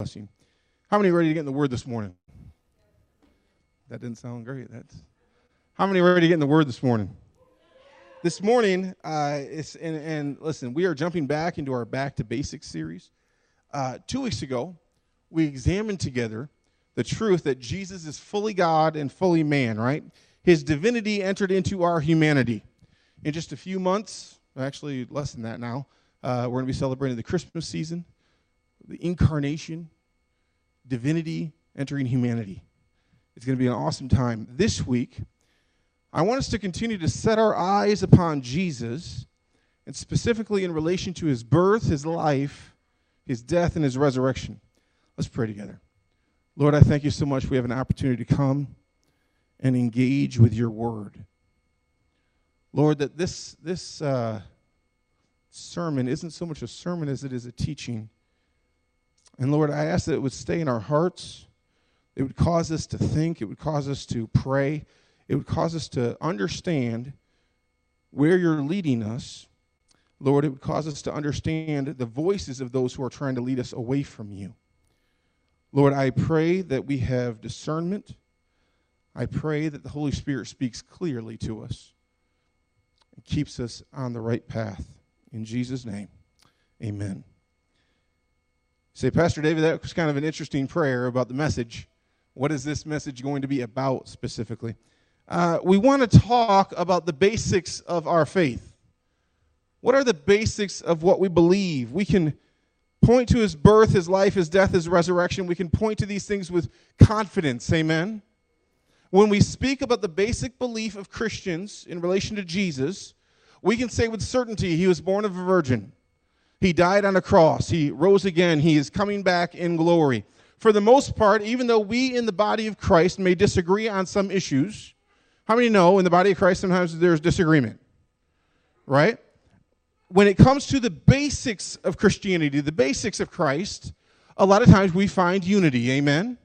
How many ready to get in the Word this morning? That didn't sound great. That's how many ready to get in the Word this morning? This morning, uh, it's and, and listen, we are jumping back into our Back to Basics series. Uh, two weeks ago, we examined together the truth that Jesus is fully God and fully man. Right? His divinity entered into our humanity. In just a few months, actually less than that now, uh, we're going to be celebrating the Christmas season, the incarnation, divinity entering humanity. It's going to be an awesome time. This week, I want us to continue to set our eyes upon Jesus, and specifically in relation to his birth, his life, his death, and his resurrection. Let's pray together. Lord, I thank you so much we have an opportunity to come and engage with your word. Lord, that this, this uh, sermon isn't so much a sermon as it is a teaching. And Lord, I ask that it would stay in our hearts. It would cause us to think. It would cause us to pray. It would cause us to understand where you're leading us. Lord, it would cause us to understand the voices of those who are trying to lead us away from you. Lord, I pray that we have discernment. I pray that the Holy Spirit speaks clearly to us and keeps us on the right path. In Jesus' name, amen. Say, Pastor David, that was kind of an interesting prayer about the message. What is this message going to be about specifically? Uh, we want to talk about the basics of our faith. What are the basics of what we believe? We can point to his birth, his life, his death, his resurrection. We can point to these things with confidence. Amen. When we speak about the basic belief of Christians in relation to Jesus, we can say with certainty he was born of a virgin. He died on a cross. He rose again. He is coming back in glory. For the most part, even though we in the body of Christ may disagree on some issues, how many know in the body of Christ sometimes there's disagreement? Right? When it comes to the basics of Christianity, the basics of Christ, a lot of times we find unity. Amen?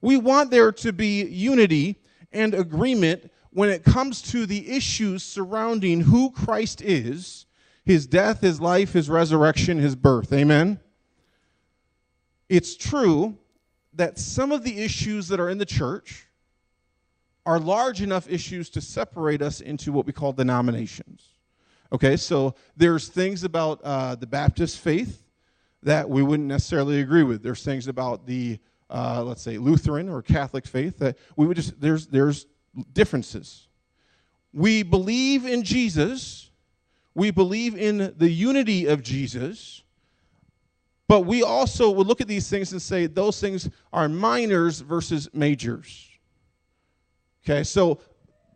We want there to be unity and agreement when it comes to the issues surrounding who Christ is, his death, his life, his resurrection, his birth. Amen? It's true that some of the issues that are in the church are large enough issues to separate us into what we call denominations. Okay, so there's things about uh, the Baptist faith that we wouldn't necessarily agree with. There's things about the, uh, let's say, Lutheran or Catholic faith that we would just, there's, there's differences. We believe in Jesus, we believe in the unity of Jesus, but we also will look at these things and say those things are minors versus majors. Okay, so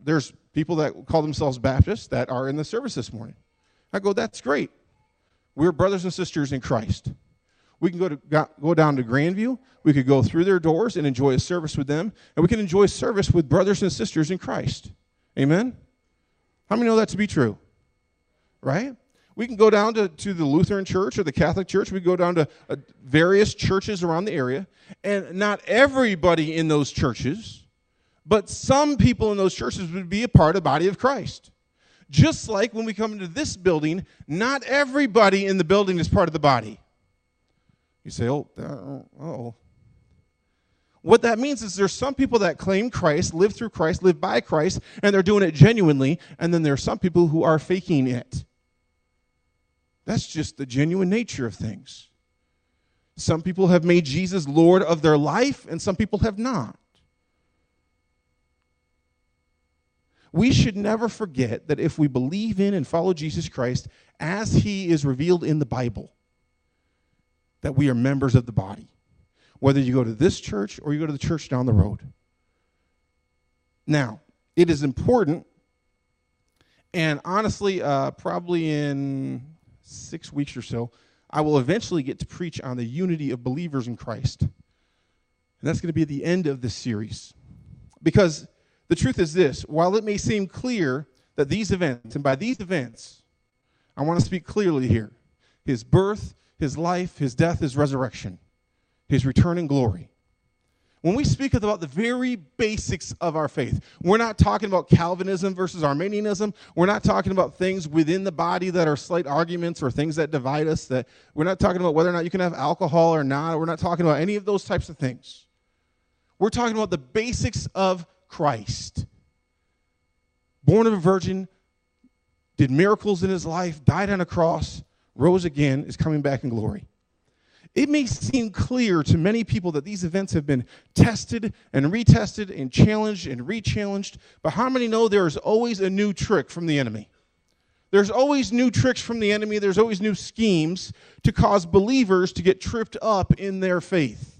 there's people that call themselves Baptists that are in the service this morning. I go, that's great. We're brothers and sisters in Christ. We can go to go down to Grandview. We could go through their doors and enjoy a service with them, and we can enjoy service with brothers and sisters in Christ. Amen. How many know that to be true? Right? We can go down to, to the Lutheran church or the Catholic church. We go down to uh, various churches around the area, and not everybody in those churches, but some people in those churches would be a part of the body of Christ. Just like when we come into this building, not everybody in the building is part of the body. You say, oh, oh. What that means is there's some people that claim Christ, live through Christ, live by Christ, and they're doing it genuinely, and then there are some people who are faking it. That's just the genuine nature of things. Some people have made Jesus Lord of their life, and some people have not. We should never forget that if we believe in and follow Jesus Christ as he is revealed in the Bible, that we are members of the body, whether you go to this church or you go to the church down the road. Now, it is important, and honestly, uh, probably in six weeks or so, I will eventually get to preach on the unity of believers in Christ. And that's going to be the end of this series. Because the truth is this while it may seem clear that these events, and by these events, I want to speak clearly here his birth, his life, his death, his resurrection, his return in glory. When we speak about the very basics of our faith, we're not talking about Calvinism versus Arminianism. We're not talking about things within the body that are slight arguments or things that divide us. That we're not talking about whether or not you can have alcohol or not. We're not talking about any of those types of things. We're talking about the basics of Christ. Born of a virgin, did miracles in his life, died on a cross, rose again, is coming back in glory. It may seem clear to many people that these events have been tested and retested and challenged and rechallenged, but how many know there is always a new trick from the enemy? There's always new tricks from the enemy, there's always new schemes to cause believers to get tripped up in their faith.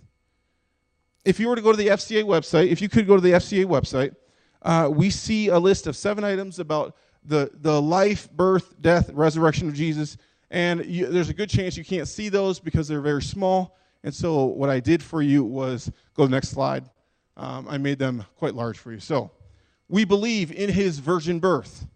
If you were to go to the FCA website, if you could go to the FCA website, uh, we see a list of seven items about the, the life, birth, death, resurrection of Jesus and you, there's a good chance you can't see those because they're very small. And so what I did for you was go to the next slide. Um, I made them quite large for you. So we believe in his virgin birth.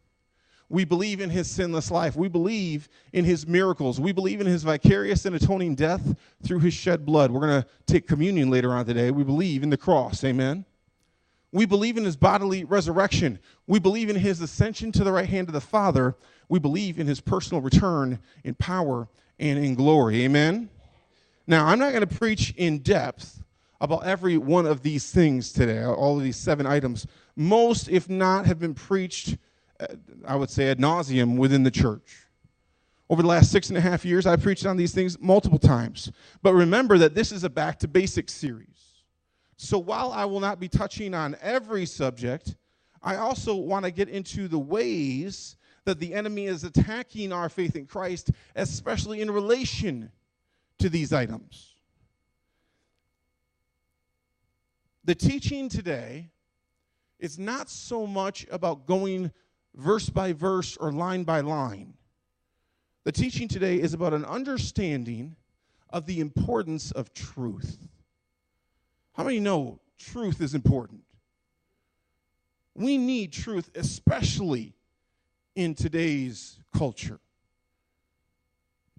We believe in his sinless life. We believe in his miracles. We believe in his vicarious and atoning death through his shed blood. We're going to take communion later on today. We believe in the cross. Amen. We believe in his bodily resurrection. We believe in his ascension to the right hand of the Father we believe in his personal return in power and in glory. Amen? Now, I'm not going to preach in depth about every one of these things today, all of these seven items. Most, if not, have been preached, uh, I would say, ad nauseum within the church. Over the last six and a half years, I've preached on these things multiple times. But remember that this is a back to basics series. So while I will not be touching on every subject, I also want to get into the ways that the enemy is attacking our faith in Christ, especially in relation to these items. The teaching today is not so much about going verse by verse or line by line. The teaching today is about an understanding of the importance of truth. How many know truth is important? We need truth, especially in today's culture.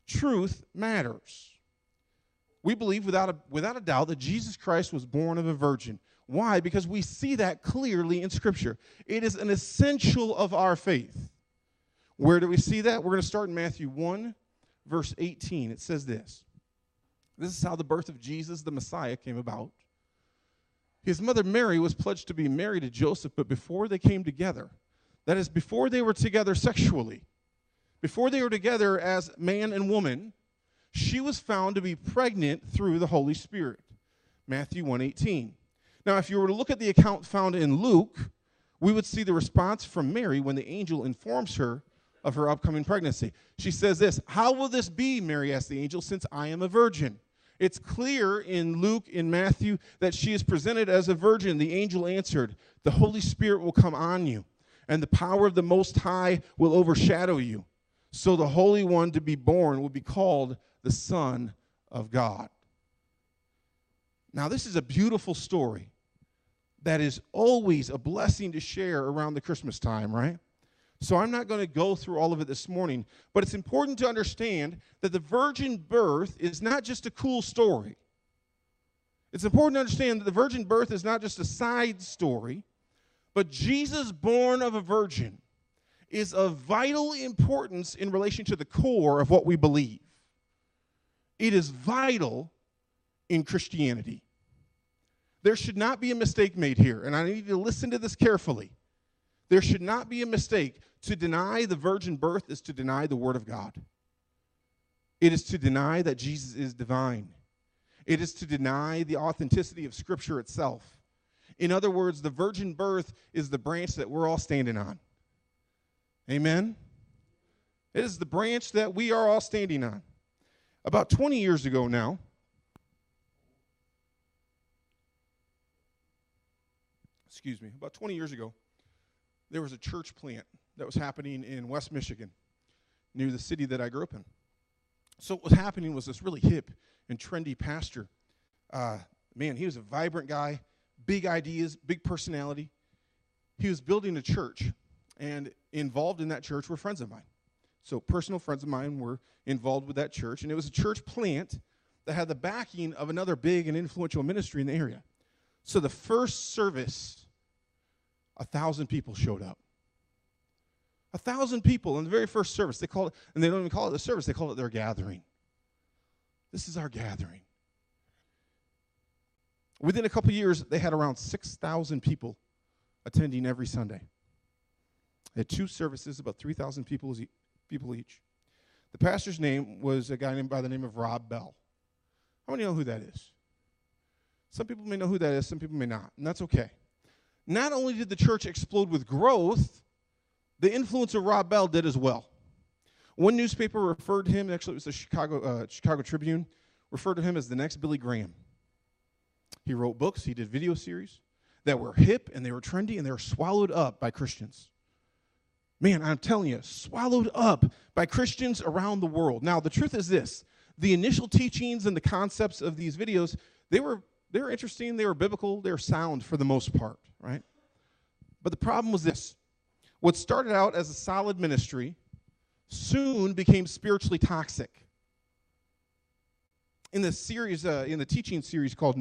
Truth matters. We believe without a, without a doubt that Jesus Christ was born of a virgin. Why? Because we see that clearly in Scripture. It is an essential of our faith. Where do we see that? We're going to start in Matthew 1, verse 18. It says this This is how the birth of Jesus, the Messiah, came about. His mother Mary was pledged to be married to Joseph, but before they came together, that is, before they were together sexually, before they were together as man and woman, she was found to be pregnant through the Holy Spirit. Matthew 1:18. Now, if you were to look at the account found in Luke, we would see the response from Mary when the angel informs her of her upcoming pregnancy. She says this, "How will this be?" Mary asked the angel, "since I am a virgin." It's clear in Luke, in Matthew, that she is presented as a virgin. The angel answered, The Holy Spirit will come on you, and the power of the Most High will overshadow you. So the Holy One to be born will be called the Son of God. Now, this is a beautiful story that is always a blessing to share around the Christmas time, right? So I'm not going to go through all of it this morning, but it's important to understand that the virgin birth is not just a cool story. It's important to understand that the virgin birth is not just a side story, but Jesus, born of a virgin, is of vital importance in relation to the core of what we believe. It is vital in Christianity. There should not be a mistake made here, and I need you to listen to this carefully. There should not be a mistake. To deny the virgin birth is to deny the Word of God. It is to deny that Jesus is divine. It is to deny the authenticity of Scripture itself. In other words, the virgin birth is the branch that we're all standing on. Amen? It is the branch that we are all standing on. About 20 years ago now, excuse me, about 20 years ago, there was a church plant that was happening in West Michigan, near the city that I grew up in. So, what was happening was this really hip and trendy pastor. Uh, man, he was a vibrant guy big ideas, big personality. He was building a church, and involved in that church were friends of mine. So, personal friends of mine were involved with that church, and it was a church plant that had the backing of another big and influential ministry in the area. So the first service, a thousand people showed up. A thousand people in the very first service. They call it, and they don't even call it the service, they call it their gathering. This is our gathering. Within a couple years, they had around 6,000 people attending every Sunday. They had two services, about 3,000 people, people each. The pastor's name was a guy named by the name of Rob Bell. How many know who that is? Some people may know who that is, some people may not, and that's okay. Not only did the church explode with growth, the influence of Rob Bell did as well. One newspaper referred to him, actually it was the Chicago, uh, Chicago Tribune, referred to him as the next Billy Graham. He wrote books, he did video series that were hip and they were trendy and they were swallowed up by Christians. Man, I'm telling you, swallowed up by Christians around the world. Now, the truth is this the initial teachings and the concepts of these videos, they were they were interesting, they were biblical, they were sound for the most part, right? But the problem was this. What started out as a solid ministry soon became spiritually toxic. In the series, uh, in the teaching series called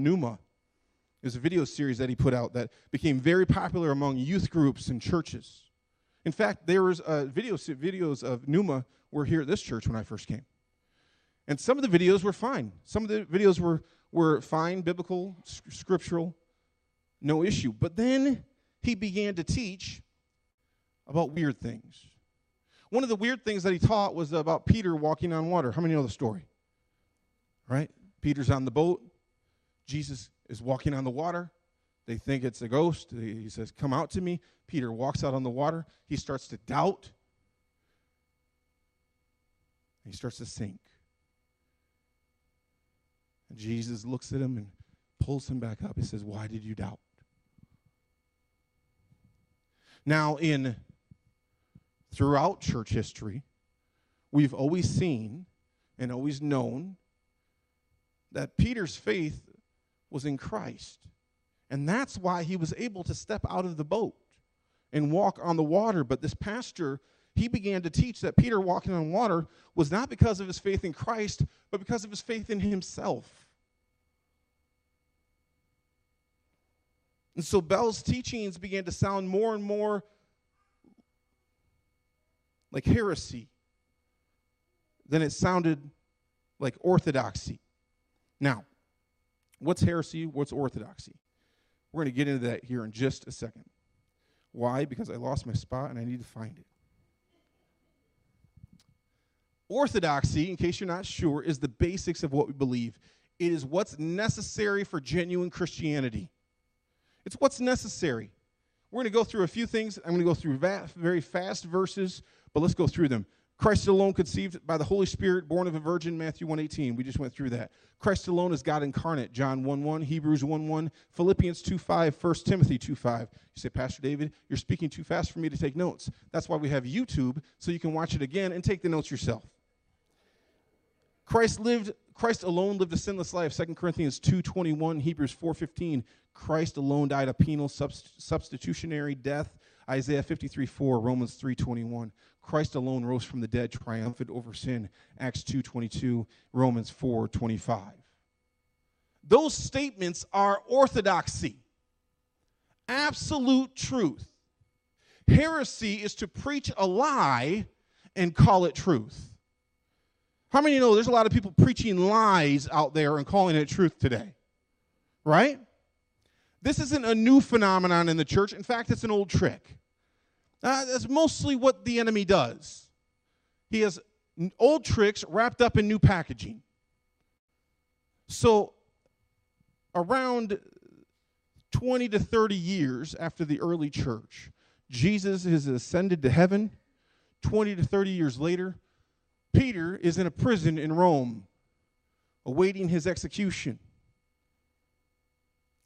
Nooma, there's a video series that he put out that became very popular among youth groups and churches. In fact, there was uh, videos, videos of Nooma were here at this church when I first came. And some of the videos were fine. Some of the videos were, were fine, biblical, scriptural, no issue. But then he began to teach about weird things. One of the weird things that he taught was about Peter walking on water. How many know the story? Right? Peter's on the boat. Jesus is walking on the water. They think it's a ghost. He says, Come out to me. Peter walks out on the water. He starts to doubt. He starts to sink. And Jesus looks at him and pulls him back up. He says, Why did you doubt? Now, in throughout church history, we've always seen and always known that Peter's faith was in Christ. And that's why he was able to step out of the boat and walk on the water. But this pastor, he began to teach that Peter walking on water was not because of his faith in Christ, but because of his faith in himself. And so Bell's teachings began to sound more and more like heresy than it sounded like orthodoxy. Now, what's heresy? What's orthodoxy? We're going to get into that here in just a second. Why? Because I lost my spot and I need to find it. Orthodoxy, in case you're not sure, is the basics of what we believe. It is what's necessary for genuine Christianity. It's what's necessary. We're going to go through a few things. I'm going to go through very fast verses, but let's go through them. Christ alone conceived by the Holy Spirit, born of a virgin, Matthew 1:18. We just went through that. Christ alone is God incarnate, John 1:1, Hebrews 1:1, Philippians 2:5, 1 Timothy 2:5. You say, Pastor David, you're speaking too fast for me to take notes. That's why we have YouTube, so you can watch it again and take the notes yourself. Christ lived Christ alone lived a sinless life. 2 Corinthians 2:21, Hebrews 4:15. Christ alone died a penal substitutionary death. Isaiah 53 4, Romans 3:21. Christ alone rose from the dead, triumphant over sin. Acts 2:22, Romans 4:25. Those statements are orthodoxy. Absolute truth. Heresy is to preach a lie and call it truth. How many know there's a lot of people preaching lies out there and calling it truth today? Right? This isn't a new phenomenon in the church. In fact, it's an old trick. Uh, that's mostly what the enemy does. He has old tricks wrapped up in new packaging. So, around 20 to 30 years after the early church, Jesus has ascended to heaven. 20 to 30 years later, Peter is in a prison in Rome awaiting his execution.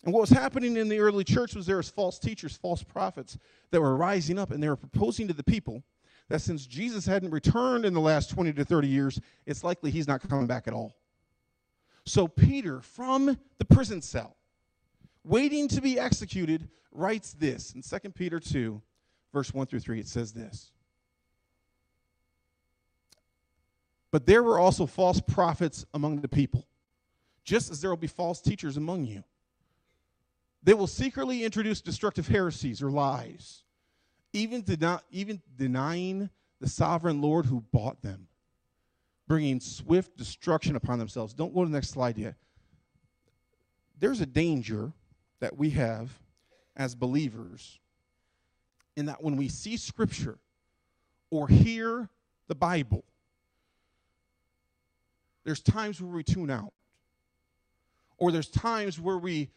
And what was happening in the early church was there was false teachers, false prophets that were rising up and they were proposing to the people that since Jesus hadn't returned in the last 20 to 30 years, it's likely he's not coming back at all. So Peter, from the prison cell, waiting to be executed, writes this in 2 Peter 2, verse 1 through 3. It says this But there were also false prophets among the people, just as there will be false teachers among you They will secretly introduce destructive heresies or lies, even, even denying the sovereign Lord who bought them, bringing swift destruction upon themselves. Don't go to the next slide yet. There's a danger that we have as believers in that when we see Scripture or hear the Bible, there's times where we tune out. Or there's times where we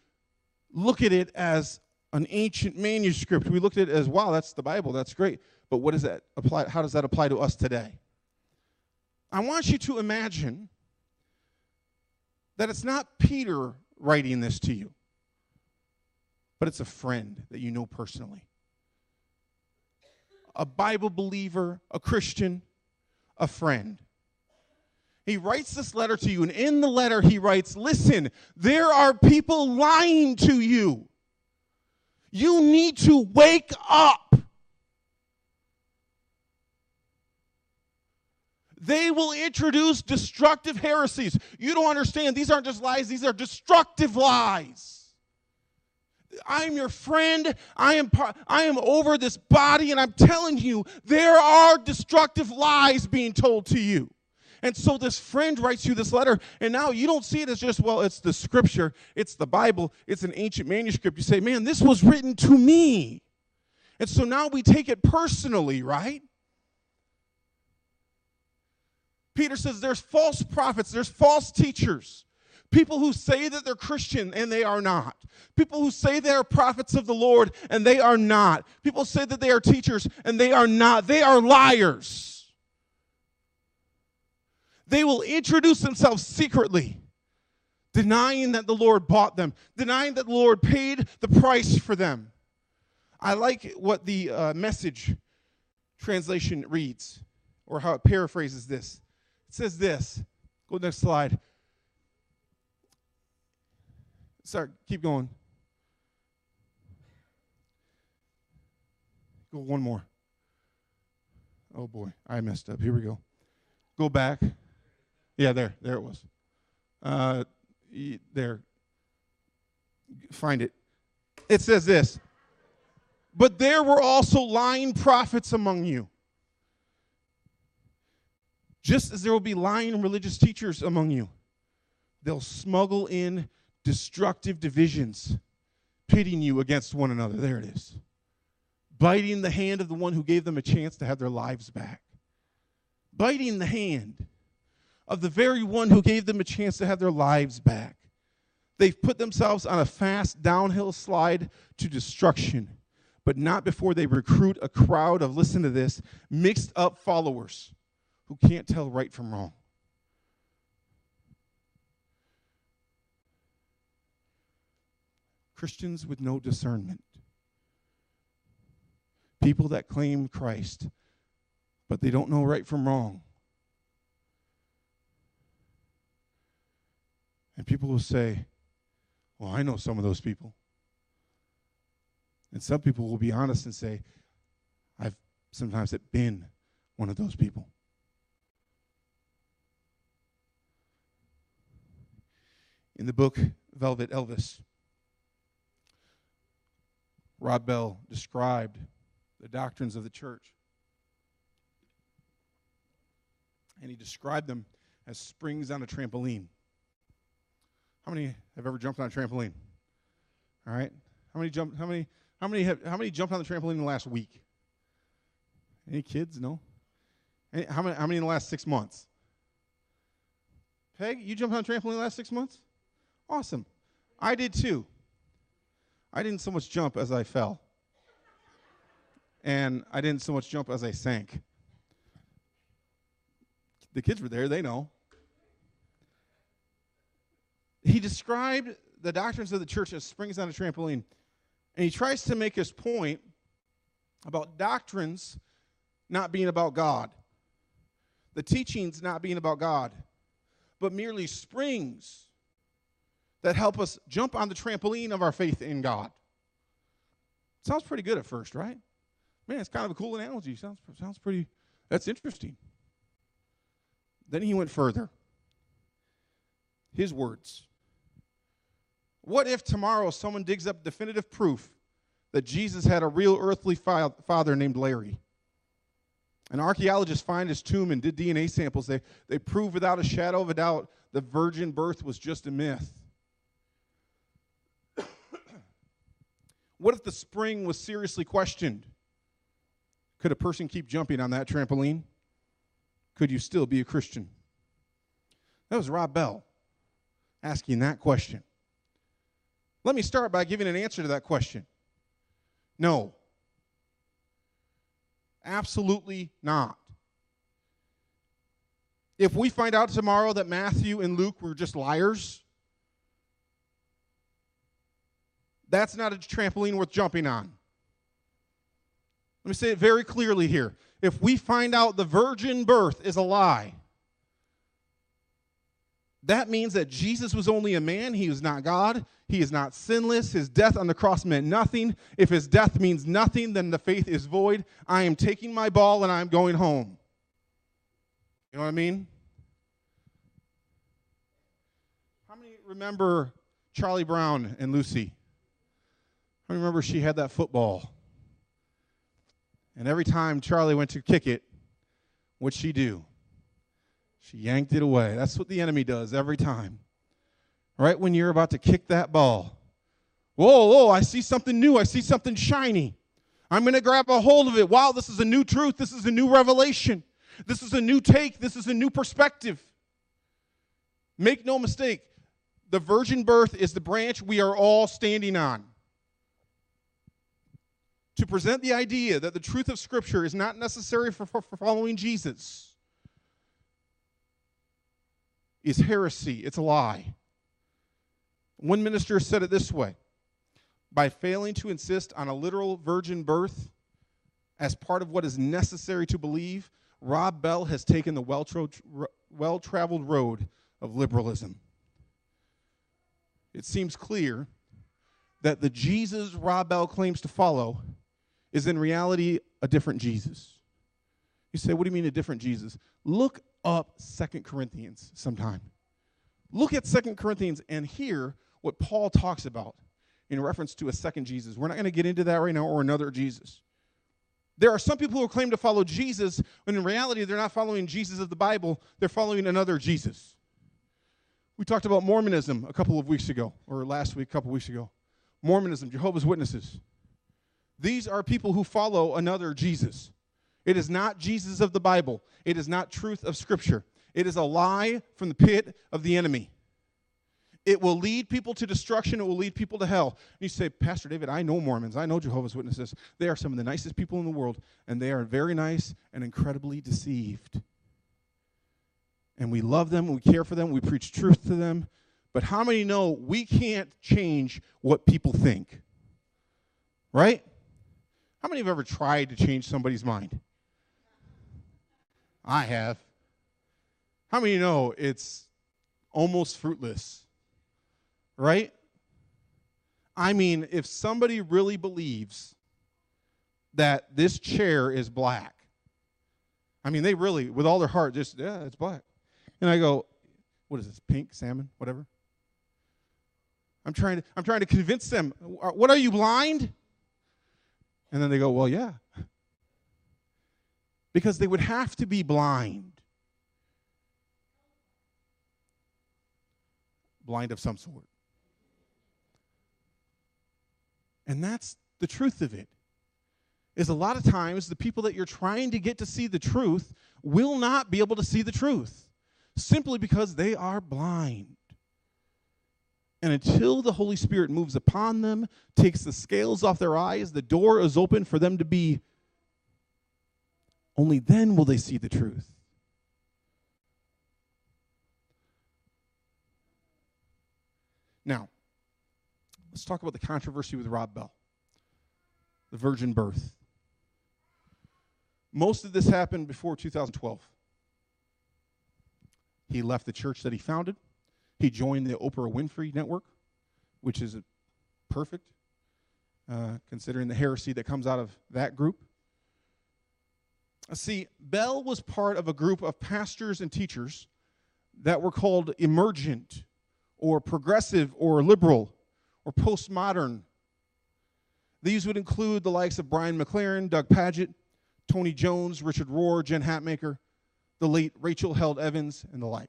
look at it as an ancient manuscript. We looked at it as, wow, that's the Bible, that's great. But what does that apply? How does that apply to us today? I want you to imagine that it's not Peter writing this to you, but it's a friend that you know personally. A Bible believer, a Christian, a friend. He writes this letter to you, and in the letter, he writes, Listen, there are people lying to you. You need to wake up. They will introduce destructive heresies. You don't understand. These aren't just lies, these are destructive lies. I'm your friend. I am I am over this body and I'm telling you there are destructive lies being told to you. And so this friend writes you this letter, and now you don't see it as just, well, it's the scripture, it's the Bible, it's an ancient manuscript. You say, man, this was written to me. And so now we take it personally, right? Peter says there's false prophets, there's false teachers. People who say that they're Christian and they are not. People who say they are prophets of the Lord and they are not. People say that they are teachers and they are not. They are liars. They will introduce themselves secretly, denying that the Lord bought them, denying that the Lord paid the price for them. I like what the uh, message translation reads, or how it paraphrases this. It says this. Go next slide. Sorry, keep going. Go one more. Oh boy, I messed up. Here we go. Go back. Yeah, there, there it was. Uh, there. Find it. It says this. But there were also lying prophets among you. Just as there will be lying religious teachers among you, they'll smuggle in destructive divisions, pitting you against one another. There it is. Biting the hand of the one who gave them a chance to have their lives back. Biting the hand of the very one who gave them a chance to have their lives back. They've put themselves on a fast downhill slide to destruction, but not before they recruit a crowd of, listen to this, mixed up followers who can't tell right from wrong. Christians with no discernment. People that claim Christ, but they don't know right from wrong. And people will say, Well, I know some of those people. And some people will be honest and say, I've sometimes been one of those people. In the book Velvet Elvis, Rob Bell described the doctrines of the church. And he described them as springs on a trampoline. How many have ever jumped on a trampoline? All right. How many jump? How many? How many have? How many jumped on the trampoline in the last week? Any kids? No. Any, how many? How many in the last six months? Peg, you jumped on a trampoline in the last six months? Awesome. I did too. I didn't so much jump as I fell. And I didn't so much jump as I sank. The kids were there, they know he described the doctrines of the church as springs on a trampoline. And he tries to make his point about doctrines not being about God, the teachings not being about God, but merely springs that help us jump on the trampoline of our faith in God. Sounds pretty good at first, right? Man, it's kind of a cool analogy. Sounds, sounds pretty, that's interesting. Then he went further. His words What if tomorrow someone digs up definitive proof that Jesus had a real earthly father named Larry? And archaeologists find his tomb and did DNA samples. They, they prove without a shadow of a doubt the virgin birth was just a myth. what if the spring was seriously questioned? Could a person keep jumping on that trampoline? Could you still be a Christian? That was Rob Bell asking that question. Let me start by giving an answer to that question. No. Absolutely not. If we find out tomorrow that Matthew and Luke were just liars, that's not a trampoline worth jumping on. Let me say it very clearly here. If we find out the virgin birth is a lie, that means that Jesus was only a man. He was not God. He is not sinless. His death on the cross meant nothing. If his death means nothing, then the faith is void. I am taking my ball and I'm going home. You know what I mean? How many remember Charlie Brown and Lucy? I remember she had that football. And every time Charlie went to kick it, what'd she do? She yanked it away. That's what the enemy does every time. Right when you're about to kick that ball. Whoa, whoa, I see something new. I see something shiny. I'm going to grab a hold of it. Wow, this is a new truth. This is a new revelation. This is a new take. This is a new perspective. Make no mistake, the virgin birth is the branch we are all standing on. To present the idea that the truth of Scripture is not necessary for, for, for following Jesus is heresy, it's a lie. One minister said it this way by failing to insist on a literal virgin birth as part of what is necessary to believe, Rob Bell has taken the well traveled road of liberalism. It seems clear that the Jesus Rob Bell claims to follow is in reality a different Jesus. You say, what do you mean a different Jesus? Look up Second Corinthians sometime. Look at Second Corinthians and hear what Paul talks about in reference to a second Jesus. We're not going to get into that right now or another Jesus. There are some people who claim to follow Jesus, when in reality, they're not following Jesus of the Bible, they're following another Jesus. We talked about Mormonism a couple of weeks ago, or last week, a couple of weeks ago. Mormonism, Jehovah's Witnesses. These are people who follow another Jesus. It is not Jesus of the Bible. It is not truth of Scripture. It is a lie from the pit of the enemy. It will lead people to destruction. It will lead people to hell. And you say, Pastor David, I know Mormons. I know Jehovah's Witnesses. They are some of the nicest people in the world, and they are very nice and incredibly deceived. And we love them, we care for them, we preach truth to them. But how many know we can't change what people think? Right? How many have ever tried to change somebody's mind? I have. How many know it's almost fruitless? Right? I mean, if somebody really believes that this chair is black, I mean, they really, with all their heart, just, yeah, it's black. And I go, what is this, pink, salmon, whatever? I'm trying to, I'm trying to convince them. What are you blind? And then they go, well, yeah because they would have to be blind. Blind of some sort. And that's the truth of it. Is a lot of times the people that you're trying to get to see the truth will not be able to see the truth simply because they are blind. And until the Holy Spirit moves upon them, takes the scales off their eyes, the door is open for them to be only then will they see the truth. Now, let's talk about the controversy with Rob Bell, the virgin birth. Most of this happened before 2012. He left the church that he founded. He joined the Oprah Winfrey Network, which is perfect, uh, considering the heresy that comes out of that group. See, Bell was part of a group of pastors and teachers that were called emergent or progressive or liberal. or postmodern. These would include the likes of Brian McLaren, Doug Pagitt, Tony Jones, Richard Rohr, Jen Hatmaker, the late Rachel Held Evans, and the like.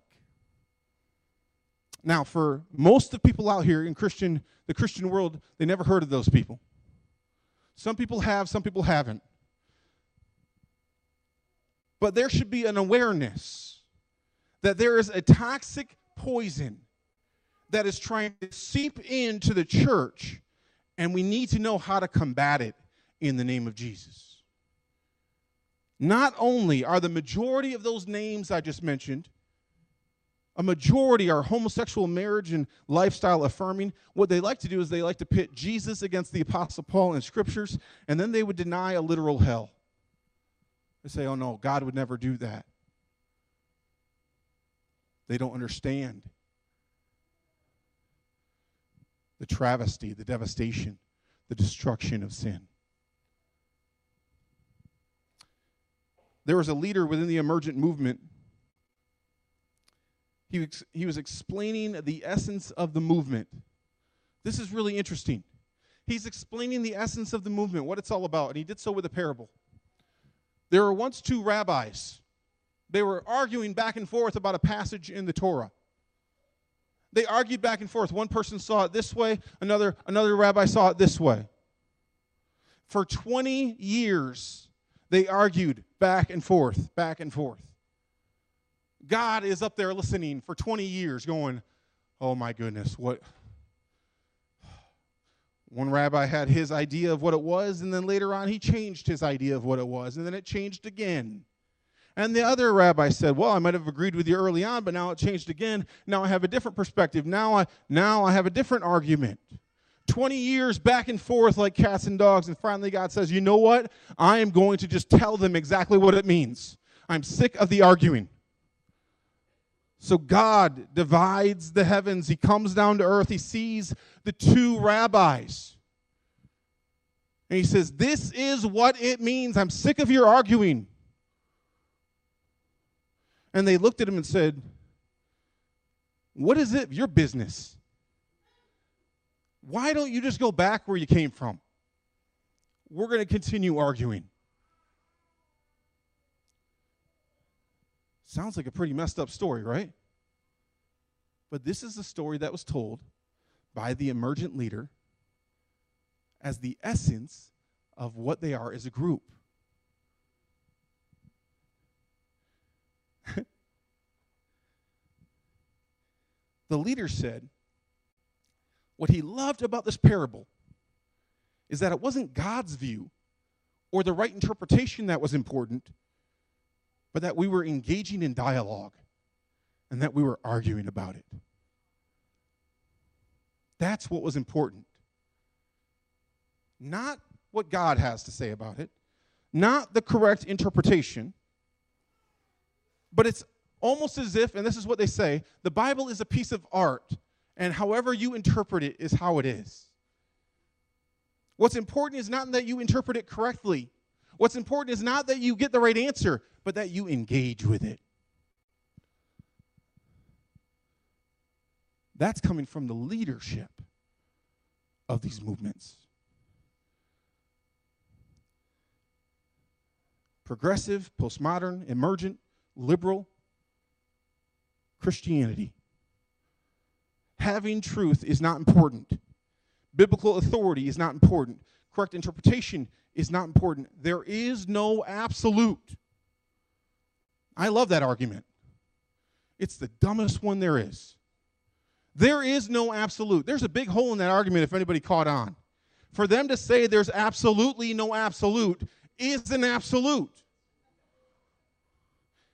Now, for most of people out here in Christian, the Christian world, they never heard of those people. Some people have, some people haven't. But there should be an awareness that there is a toxic poison that is trying to seep into the church, and we need to know how to combat it in the name of Jesus. Not only are the majority of those names I just mentioned, a majority are homosexual marriage and lifestyle affirming. What they like to do is they like to pit Jesus against the Apostle Paul in scriptures, and then they would deny a literal hell. They say, oh no, God would never do that. They don't understand the travesty, the devastation, the destruction of sin. There was a leader within the emergent movement. He, ex- he was explaining the essence of the movement. This is really interesting. He's explaining the essence of the movement, what it's all about, and he did so with a parable. There were once two rabbis. They were arguing back and forth about a passage in the Torah. They argued back and forth. One person saw it this way, another, another rabbi saw it this way. For 20 years, they argued back and forth, back and forth. God is up there listening for 20 years, going, Oh my goodness, what? One rabbi had his idea of what it was, and then later on he changed his idea of what it was, and then it changed again. And the other rabbi said, Well, I might have agreed with you early on, but now it changed again. Now I have a different perspective. Now I now I have a different argument. 20 years back and forth like cats and dogs, and finally God says, You know what? I am going to just tell them exactly what it means. I'm sick of the arguing. So God divides the heavens. He comes down to earth. He sees the two rabbis. And he says, This is what it means. I'm sick of your arguing. And they looked at him and said, What is it? Your business. Why don't you just go back where you came from? We're going to continue arguing. Sounds like a pretty messed up story, right? But this is the story that was told by the emergent leader as the essence of what they are as a group. the leader said, what he loved about this parable is that it wasn't God's view or the right interpretation that was important, but that we were engaging in dialogue and that we were arguing about it. That's what was important. Not what God has to say about it, not the correct interpretation, but it's almost as if, and this is what they say, the Bible is a piece of art, and however you interpret it is how it is. What's important is not that you interpret it correctly. What's important is not that you get the right answer, but that you engage with it. That's coming from the leadership of these movements. Progressive, postmodern, emergent, liberal Christianity. Having truth is not important. Biblical authority is not important. Correct interpretation is not important. There is no absolute. I love that argument. It's the dumbest one there is. There is no absolute. There's a big hole in that argument if anybody caught on. For them to say there's absolutely no absolute is an absolute.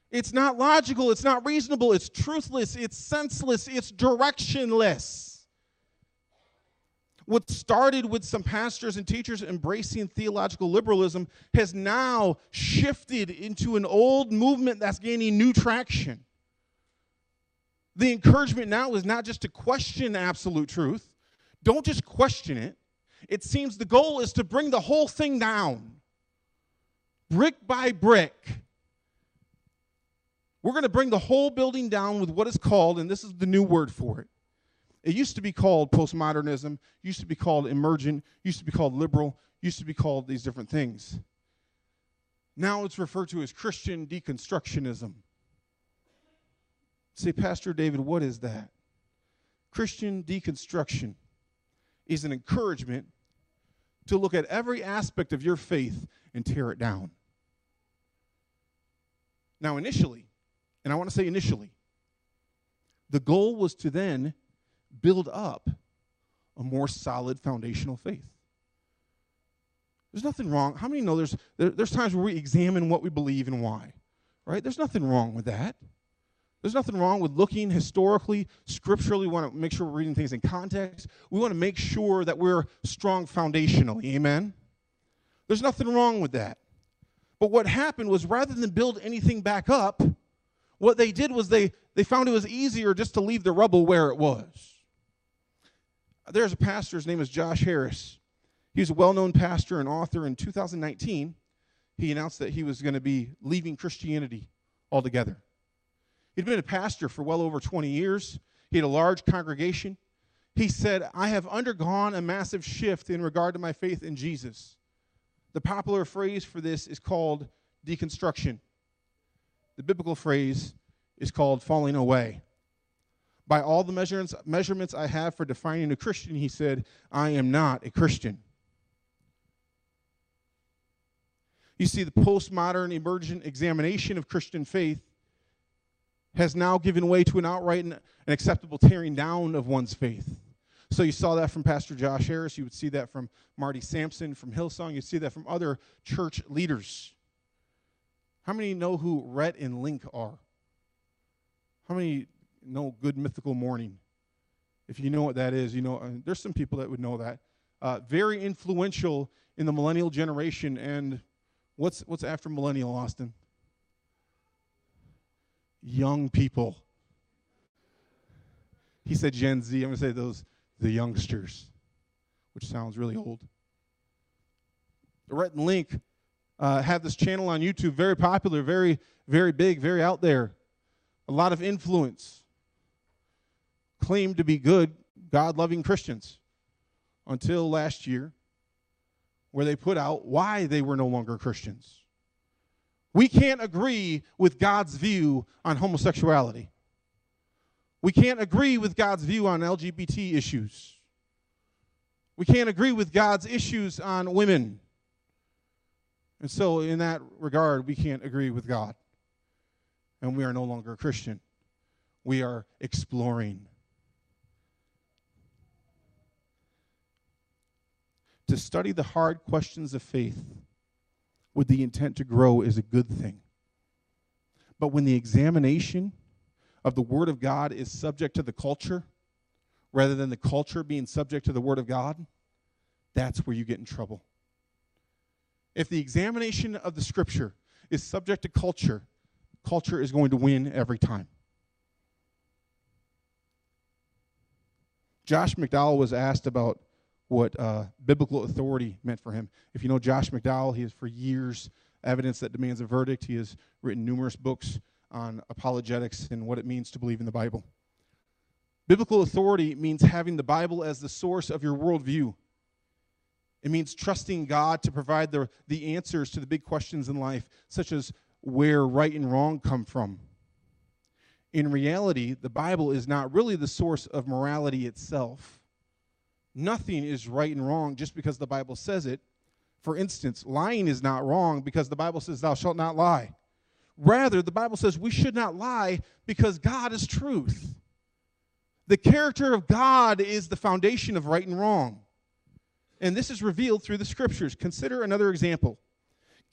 It's not logical, it's not reasonable, it's truthless, it's senseless, it's directionless. What started with some pastors and teachers embracing theological liberalism has now shifted into an old movement that's gaining new traction. The encouragement now is not just to question absolute truth, don't just question it. It seems the goal is to bring the whole thing down, brick by brick. We're going to bring the whole building down with what is called, and this is the new word for it, It used to be called postmodernism, used to be called emergent, used to be called liberal, used to be called these different things. Now it's referred to as Christian deconstructionism. Say, Pastor David, what is that? Christian deconstruction is an encouragement to look at every aspect of your faith and tear it down. Now, initially, and I want to say initially, the goal was to then build up a more solid foundational faith. There's nothing wrong. How many know there's, there, there's times where we examine what we believe and why, right? There's nothing wrong with that. There's nothing wrong with looking historically, scripturally. We want to make sure we're reading things in context. We want to make sure that we're strong foundationally. Amen? There's nothing wrong with that. But what happened was rather than build anything back up, what they did was they, they found it was easier just to leave the rubble where it was. There's a pastor, his name is Josh Harris. He's a well known pastor and author. In 2019, he announced that he was going to be leaving Christianity altogether. He'd been a pastor for well over 20 years, he had a large congregation. He said, I have undergone a massive shift in regard to my faith in Jesus. The popular phrase for this is called deconstruction. The biblical phrase is called falling away. By all the measurements, measurements I have for defining a Christian, he said, I am not a Christian. You see, the postmodern emergent examination of Christian faith has now given way to an outright and an acceptable tearing down of one's faith. So you saw that from Pastor Josh Harris. You would see that from Marty Sampson from Hillsong. You'd see that from other church leaders. How many know who Rhett and Link are? How many know Good Mythical Morning? If you know what that is, you know, uh, there's some people that would know that. Uh, very influential in the millennial generation. And what's, what's after millennial, Austin? Young people. He said Gen Z. I'm going to say those, the youngsters, which sounds really old. The Rhett and Link uh, have this channel on YouTube, very popular, very, very big, very out there. A lot of influence. Claim to be good, God loving Christians until last year, where they put out why they were no longer Christians. We can't agree with God's view on homosexuality. We can't agree with God's view on LGBT issues. We can't agree with God's issues on women. And so, in that regard, we can't agree with God. And we are no longer a Christian. We are exploring. To study the hard questions of faith with the intent to grow is a good thing. But when the examination of the Word of God is subject to the culture, rather than the culture being subject to the Word of God, that's where you get in trouble. If the examination of the Scripture is subject to culture, culture is going to win every time. Josh McDowell was asked about what uh, biblical authority meant for him. If you know Josh McDowell, he has for years evidence that demands a verdict. He has written numerous books on apologetics and what it means to believe in the Bible. Biblical authority means having the Bible as the source of your worldview. It means trusting God to provide the, the answers to the big questions in life, such as where right and wrong come from. In reality, the Bible is not really the source of morality itself. Nothing is right and wrong just because the Bible says it. For instance, lying is not wrong because the Bible says, Thou shalt not lie. Rather, the Bible says we should not lie because God is truth. The character of God is the foundation of right and wrong. And this is revealed through the scriptures. Consider another example.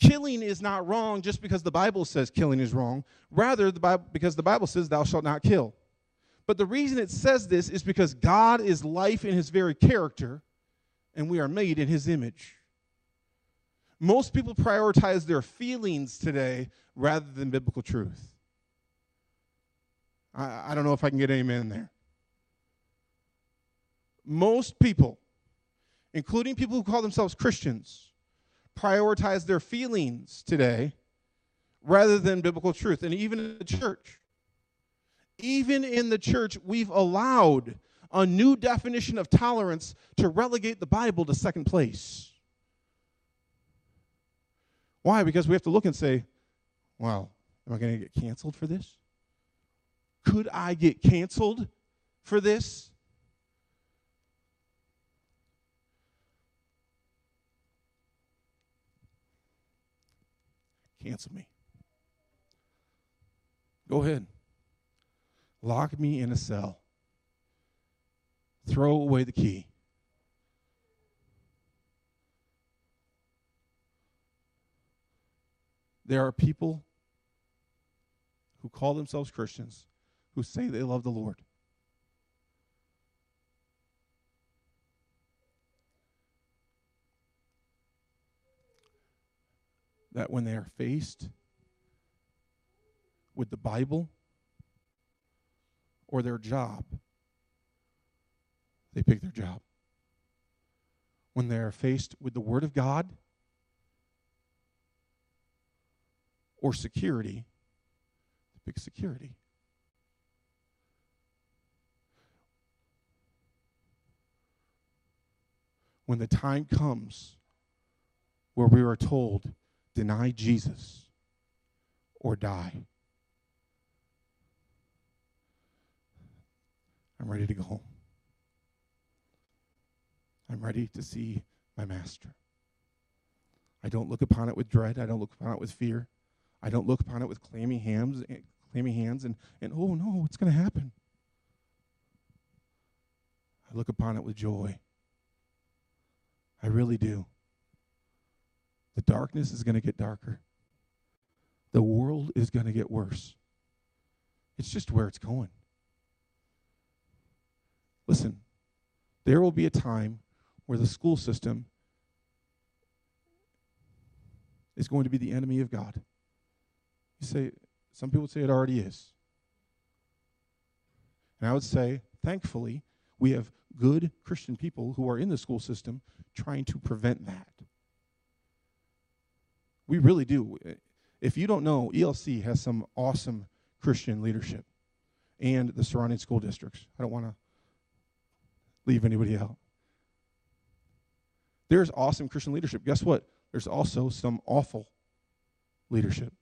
Killing is not wrong just because the Bible says killing is wrong. Rather, the Bible, because the Bible says, Thou shalt not kill. But the reason it says this is because God is life in his very character, and we are made in his image. Most people prioritize their feelings today rather than biblical truth. I, I don't know if I can get any amen there. Most people, including people who call themselves Christians, prioritize their feelings today rather than biblical truth. And even in the church, even in the church, we've allowed a new definition of tolerance to relegate the Bible to second place. Why? Because we have to look and say, wow, am I going to get canceled for this? Could I get canceled for this? Cancel me. Go ahead. Lock me in a cell. Throw away the key. There are people who call themselves Christians who say they love the Lord. That when they are faced with the Bible or their job, they pick their job. When they are faced with the Word of God or security, they pick security. When the time comes where we are told, deny Jesus or die. I'm ready to go home. I'm ready to see my master. I don't look upon it with dread. I don't look upon it with fear. I don't look upon it with clammy hands, eh, clammy hands and, and oh no, what's going to happen? I look upon it with joy. I really do. The darkness is going to get darker. The world is going to get worse. It's just where it's going. Listen, there will be a time where the school system is going to be the enemy of God. You say, some people say it already is. And I would say, thankfully, we have good Christian people who are in the school system trying to prevent that. We really do. If you don't know, ELC has some awesome Christian leadership and the surrounding school districts. I don't want to leave anybody out. There's awesome Christian leadership. Guess what? There's also some awful leadership.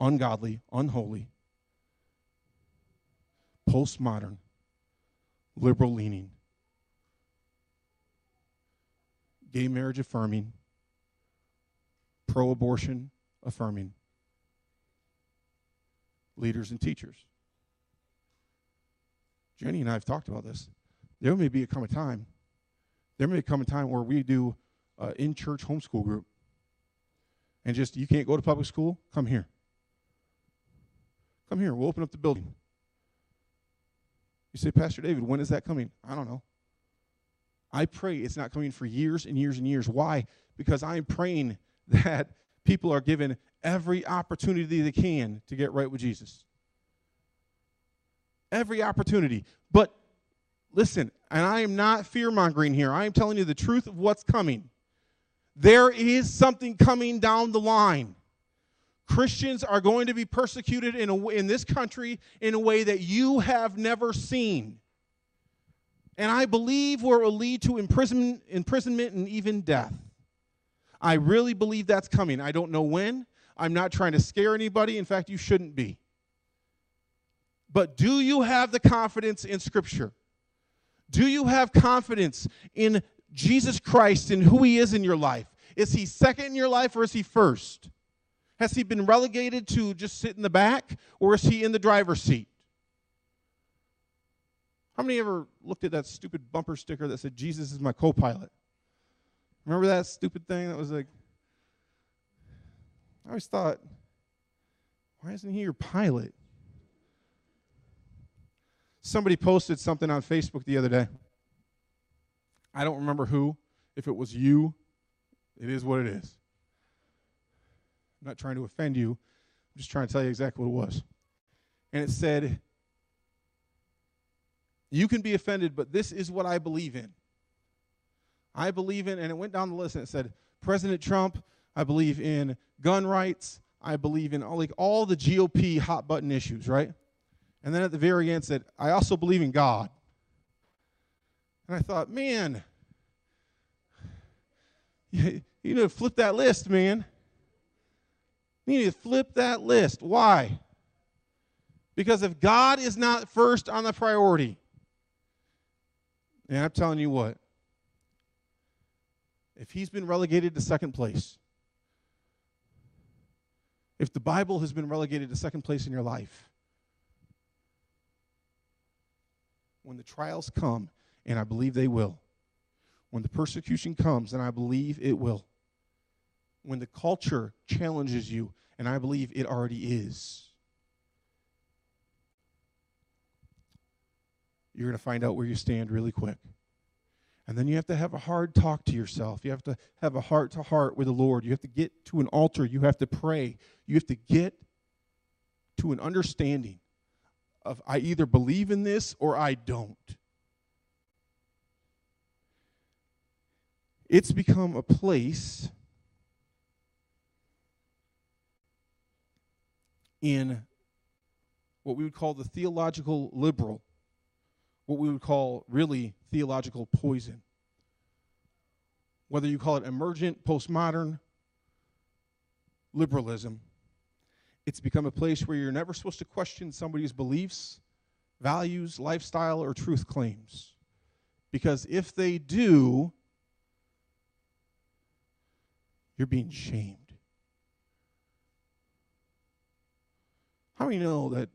Ungodly, unholy, postmodern, liberal leaning, gay marriage affirming, pro abortion affirming leaders and teachers. Jenny and I have talked about this. There may be a come a time, there may come a time where we do uh, in church homeschool group. And just, you can't go to public school? Come here. Come here. We'll open up the building. You say, Pastor David, when is that coming? I don't know. I pray it's not coming for years and years and years. Why? Because I'm praying that people are given every opportunity they can to get right with Jesus. Every opportunity. But listen, and I am not fear mongering here, I am telling you the truth of what's coming. There is something coming down the line. Christians are going to be persecuted in, a, in this country in a way that you have never seen. And I believe where it will lead to imprisonment, imprisonment and even death. I really believe that's coming. I don't know when. I'm not trying to scare anybody. In fact, you shouldn't be. But do you have the confidence in Scripture? Do you have confidence in Jesus Christ and who He is in your life? Is He second in your life or is He first? Has He been relegated to just sit in the back or is He in the driver's seat? How many ever looked at that stupid bumper sticker that said, Jesus is my co pilot? Remember that stupid thing that was like, I always thought, why isn't he your pilot? Somebody posted something on Facebook the other day. I don't remember who. If it was you, it is what it is. I'm not trying to offend you. I'm just trying to tell you exactly what it was. And it said, you can be offended, but this is what I believe in. I believe in, and it went down the list and it said President Trump, I believe in gun rights, I believe in all, like all the GOP hot button issues, right? And then at the very end said, I also believe in God. And I thought, man, you, need to flip that list, man. You need to flip that list. Why? Because if God is not first on the priority, and I'm telling you what, if he's been relegated to second place, if the Bible has been relegated to second place in your life, when the trials come, and I believe they will, when the persecution comes, and I believe it will, when the culture challenges you, and I believe it already is, you're going to find out where you stand really quick. And then you have to have a hard talk to yourself. You have to have a heart to heart with the Lord. You have to get to an altar. You have to pray. You have to get to an understanding of I either believe in this or I don't. It's become a place in what we would call the theological liberal what we would call really theological poison. Whether you call it emergent, postmodern, liberalism, it's become a place where you're never supposed to question somebody's beliefs, values, lifestyle, or truth claims. Because if they do, you're being shamed. How many know that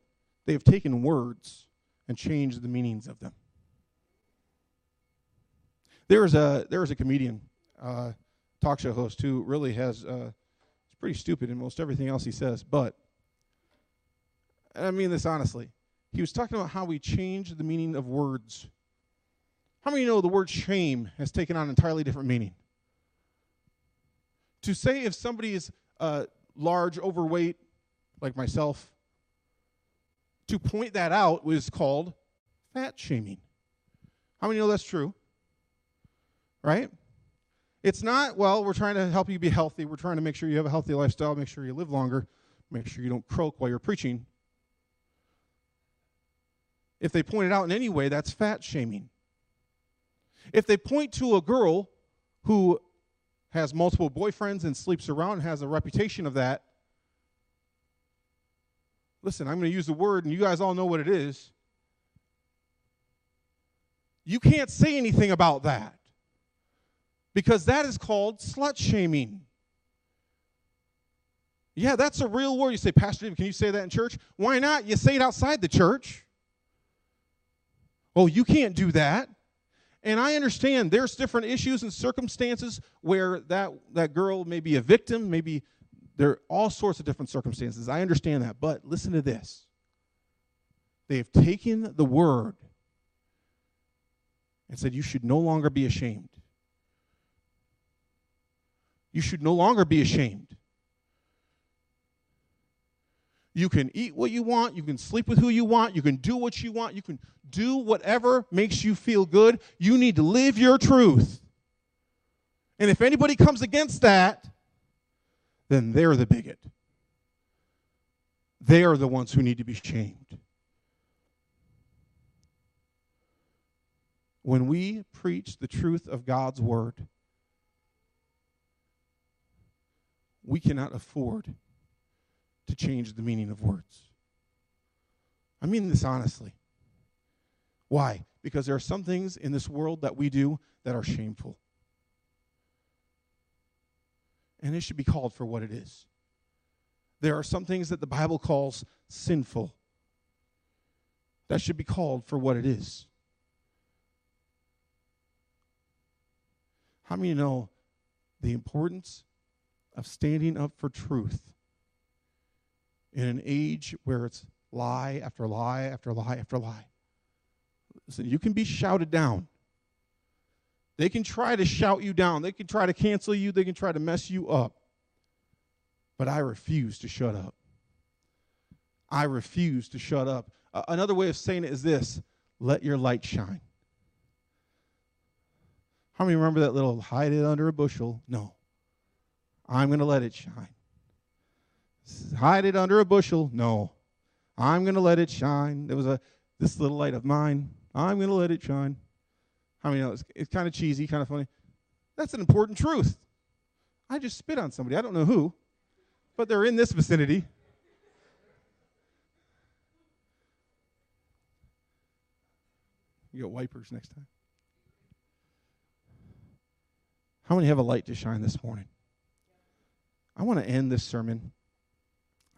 they have taken words and changed the meanings of them. There's a there's a comedian, uh, talk show host who really has uh, it's pretty stupid in most everything else he says, but I mean this honestly. He was talking about how we change the meaning of words. How many know the word shame has taken on an entirely different meaning? To say if somebody is uh, large, overweight, like myself, to point that out was called fat shaming. How many know that's true? Right? It's not, well, we're trying to help you be healthy. We're trying to make sure you have a healthy lifestyle, make sure you live longer, make sure you don't croak while you're preaching. If they point it out in any way, that's fat shaming. If they point to a girl who has multiple boyfriends and sleeps around and has a reputation of that, listen, I'm going to use the word, and you guys all know what it is. You can't say anything about that because that is called slut shaming. Yeah, that's a real word. You say, Pastor David, can you say that in church? Why not? You say it outside the church. Oh, you can't do that. And I understand there's different issues and circumstances where that, that girl may be a victim, maybe there are all sorts of different circumstances. I understand that. But listen to this they have taken the word and said, You should no longer be ashamed. You should no longer be ashamed. You can eat what you want. You can sleep with who you want. You can do what you want. You can do whatever makes you feel good. You need to live your truth. And if anybody comes against that, then they're the bigot. They are the ones who need to be shamed. When we preach the truth of God's word, we cannot afford to change the meaning of words. I mean this honestly. Why? Because there are some things in this world that we do that are shameful and it should be called for what it is. There are some things that the Bible calls sinful. That should be called for what it is. How many know the importance of standing up for truth in an age where it's lie after lie after lie after lie? Listen, you can be shouted down. They can try to shout you down, they can try to cancel you, they can try to mess you up. But I refuse to shut up. I refuse to shut up. Uh, another way of saying it is this let your light shine. How many remember that little hide it under a bushel? No. I'm going to let it shine. Hide it under a bushel? No. I'm going to let it shine. There was a this little light of mine. I'm going to let it shine. I mean, it's, it's kind of cheesy, kind of funny? That's an important truth. I just spit on somebody. I don't know who, but they're in this vicinity. You got wipers next time. How many have a light to shine this morning? I want to end this sermon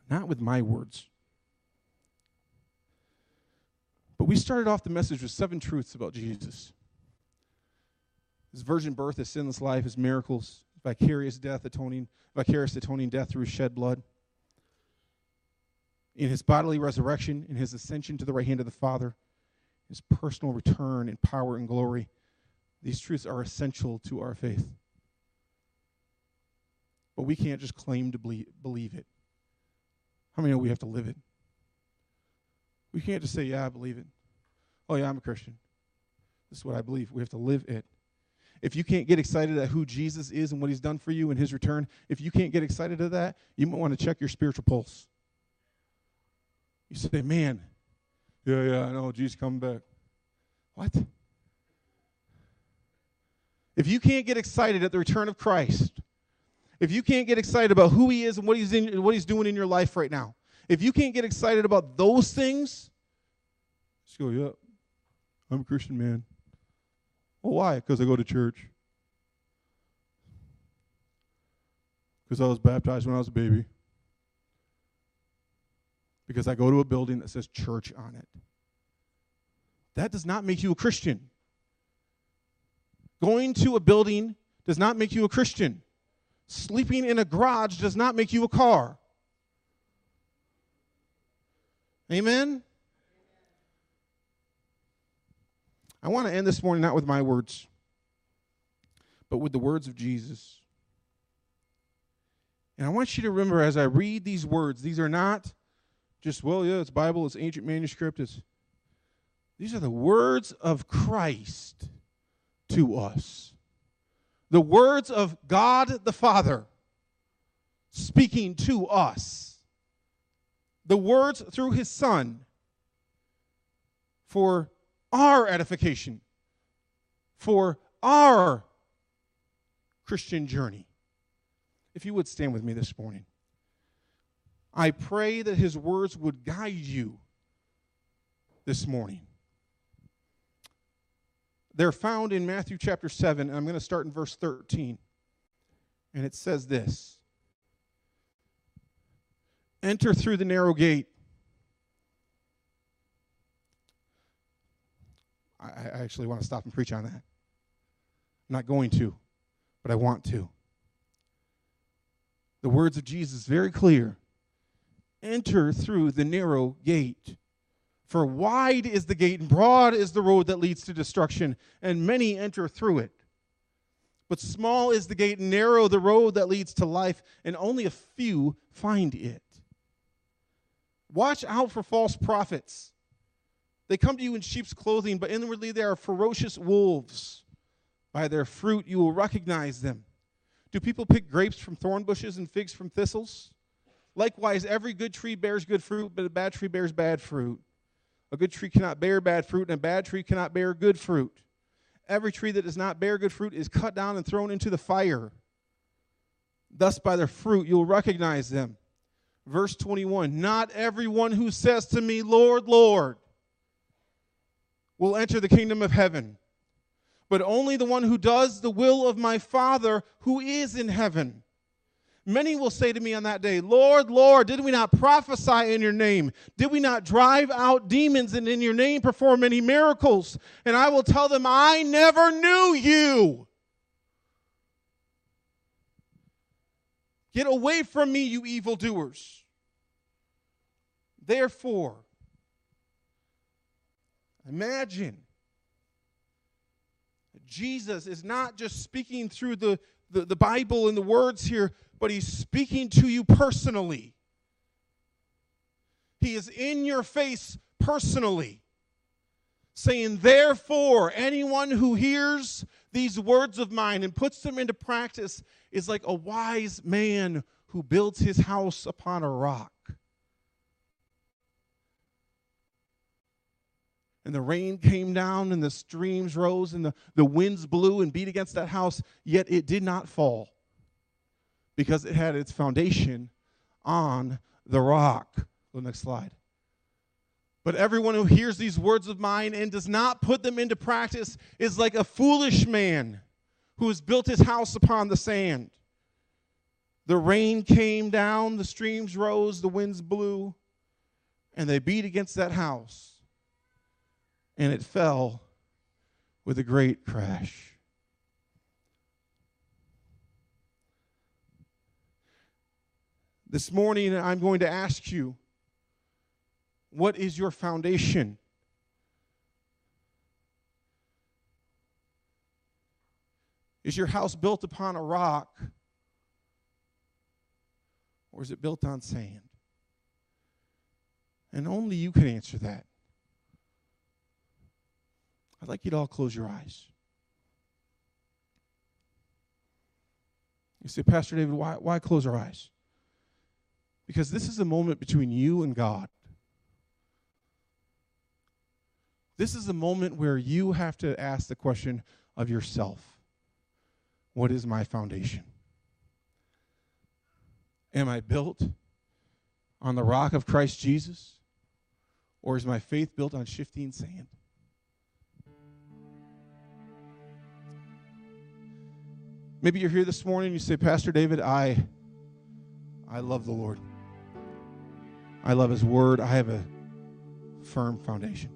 not with my words. But we started off the message with seven truths about Jesus his virgin birth, his sinless life, his miracles, vicarious death, atoning, vicarious atoning death through shed blood, in his bodily resurrection, in his ascension to the right hand of the Father, his personal return in power and glory. These truths are essential to our faith. But we can't just claim to believe it. How many know we have to live it? We can't just say, Yeah, I believe it. Oh, yeah, I'm a Christian. This is what I believe. We have to live it. If you can't get excited at who Jesus is and what he's done for you and his return, if you can't get excited at that, you might want to check your spiritual pulse. You say, Man, yeah, yeah, I know, Jesus coming back. What? If you can't get excited at the return of Christ, if you can't get excited about who he is and what he's in, what he's doing in your life right now, if you can't get excited about those things, just go, I'm a Christian man. Well, why? Because I go to church. Because I was baptized when I was a baby. Because I go to a building that says church on it. That does not make you a Christian. Going to a building does not make you a Christian. Sleeping in a garage does not make you a car. Amen? I want to end this morning not with my words, but with the words of Jesus. And I want you to remember as I read these words, these are not just, well, yeah, it's Bible, it's ancient manuscript, it's these are the words of Christ to us the words of God the Father speaking to us, the words through his Son for our edification, for our Christian journey. If you would stand with me this morning, I pray that his words would guide you this morning. They're found in Matthew chapter 7, and I'm going to start in verse 13. And it says this Enter through the narrow gate. I, actually want to stop and preach on that. I'm not going to, but I want to. The words of Jesus very clear. Enter through the narrow gate. For wide is the gate and broad is the road that leads to destruction, and many enter through it. But small is the gate and narrow the road that leads to life, and only a few find it. Watch out for false prophets. They come to you in sheep's clothing, but inwardly they are ferocious wolves. By their fruit you will recognize them. Do people pick grapes from thorn bushes and figs from thistles? Likewise, every good tree bears good fruit, but a bad tree bears bad fruit. A good tree cannot bear bad fruit, and a bad tree cannot bear good fruit. Every tree that does not bear good fruit is cut down and thrown into the fire. Thus, by their fruit, you'll recognize them. Verse 21 Not everyone who says to me, Lord, Lord, will enter the kingdom of heaven, but only the one who does the will of my Father who is in heaven. Many will say to me on that day, Lord, Lord, did we not prophesy in your name? Did we not drive out demons and in your name perform many miracles? And I will tell them, I never knew you. Get away from me, you evildoers. Therefore, imagine Jesus is not just speaking through the, the, the Bible and the words here, but he's speaking to you personally. He is in your face personally, saying, Therefore, anyone who hears these words of mine and puts them into practice is like a wise man who builds his house upon a rock. and the rain came down and the streams rose and the, the winds blew and beat against that house, yet it did not fall because it had its foundation on the rock. The next slide. But everyone who hears these words of mine and does not put them into practice is like a foolish man who has built his house upon the sand. The rain came down, the streams rose, the winds blew, and they beat against that house and it fell with a great crash. This morning, I'm going to ask you what is your foundation? Is your house built upon a rock? Or is it built on sand? And only you can answer that. I'd like you to all close your eyes. You say, Pastor David, why, why close our eyes? Because this is a moment between you and God. This is a moment where you have to ask the question of yourself What is my foundation? Am I built on the rock of Christ Jesus? Or is my faith built on shifting sand? Maybe you're here this morning and you say, Pastor David, I I love the Lord. I love his word. I have a firm foundation.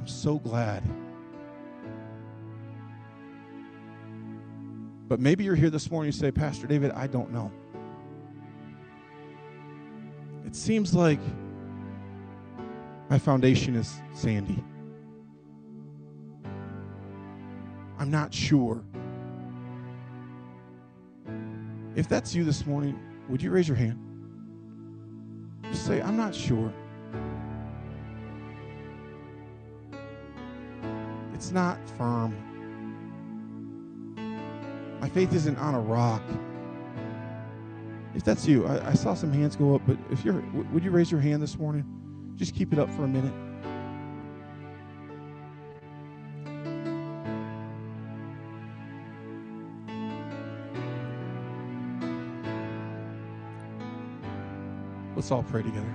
I'm so glad. But maybe you're here this morning and say, Pastor David, I don't know. It seems like my foundation is sandy. I'm not sure. If that's you this morning, would you raise your hand? Just say, I'm not sure. It's not firm. My faith isn't on a rock. If that's you, I, I saw some hands go up, but if you're, would you raise your hand this morning? Just keep it up for a minute. Let's all pray together.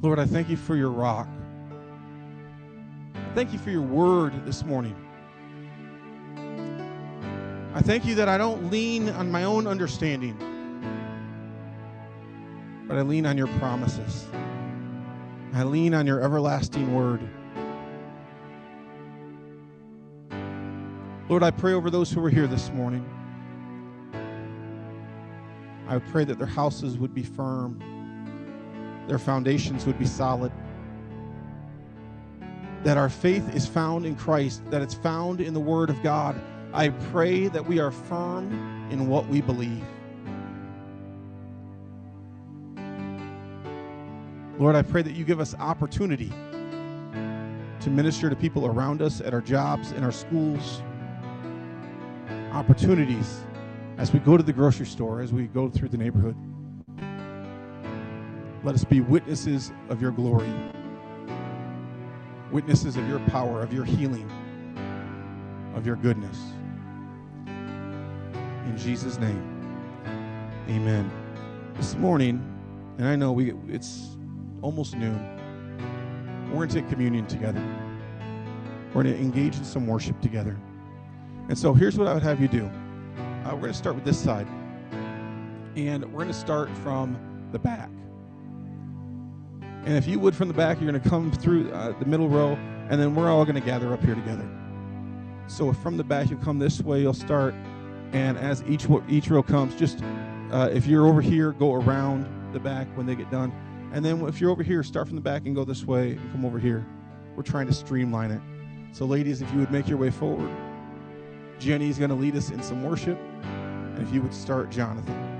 Lord, I thank you for your rock. Thank you for your word this morning. I thank you that I don't lean on my own understanding, but I lean on your promises. I lean on your everlasting word. Lord, I pray over those who are here this morning. I pray that their houses would be firm, their foundations would be solid, that our faith is found in Christ, that it's found in the Word of God. I pray that we are firm in what we believe. Lord, I pray that you give us opportunity to minister to people around us at our jobs, in our schools, opportunities as we go to the grocery store, as we go through the neighborhood. Let us be witnesses of your glory, witnesses of your power, of your healing, of your goodness. In Jesus' name, amen. This morning, and I know we it's almost noon, we're going to take communion together. We're going to engage in some worship together. And so here's what I would have you do. Uh, we're going to start with this side. And we're going to start from the back. And if you would, from the back, you're going to come through uh, the middle row, and then we're all going to gather up here together. So from the back, you come this way, you'll start. And as each, each row comes, just uh, if you're over here, go around the back when they get done. And then if you're over here, start from the back and go this way and come over here. We're trying to streamline it. So, ladies, if you would make your way forward. Jenny's going to lead us in some worship. And if you would start, Jonathan.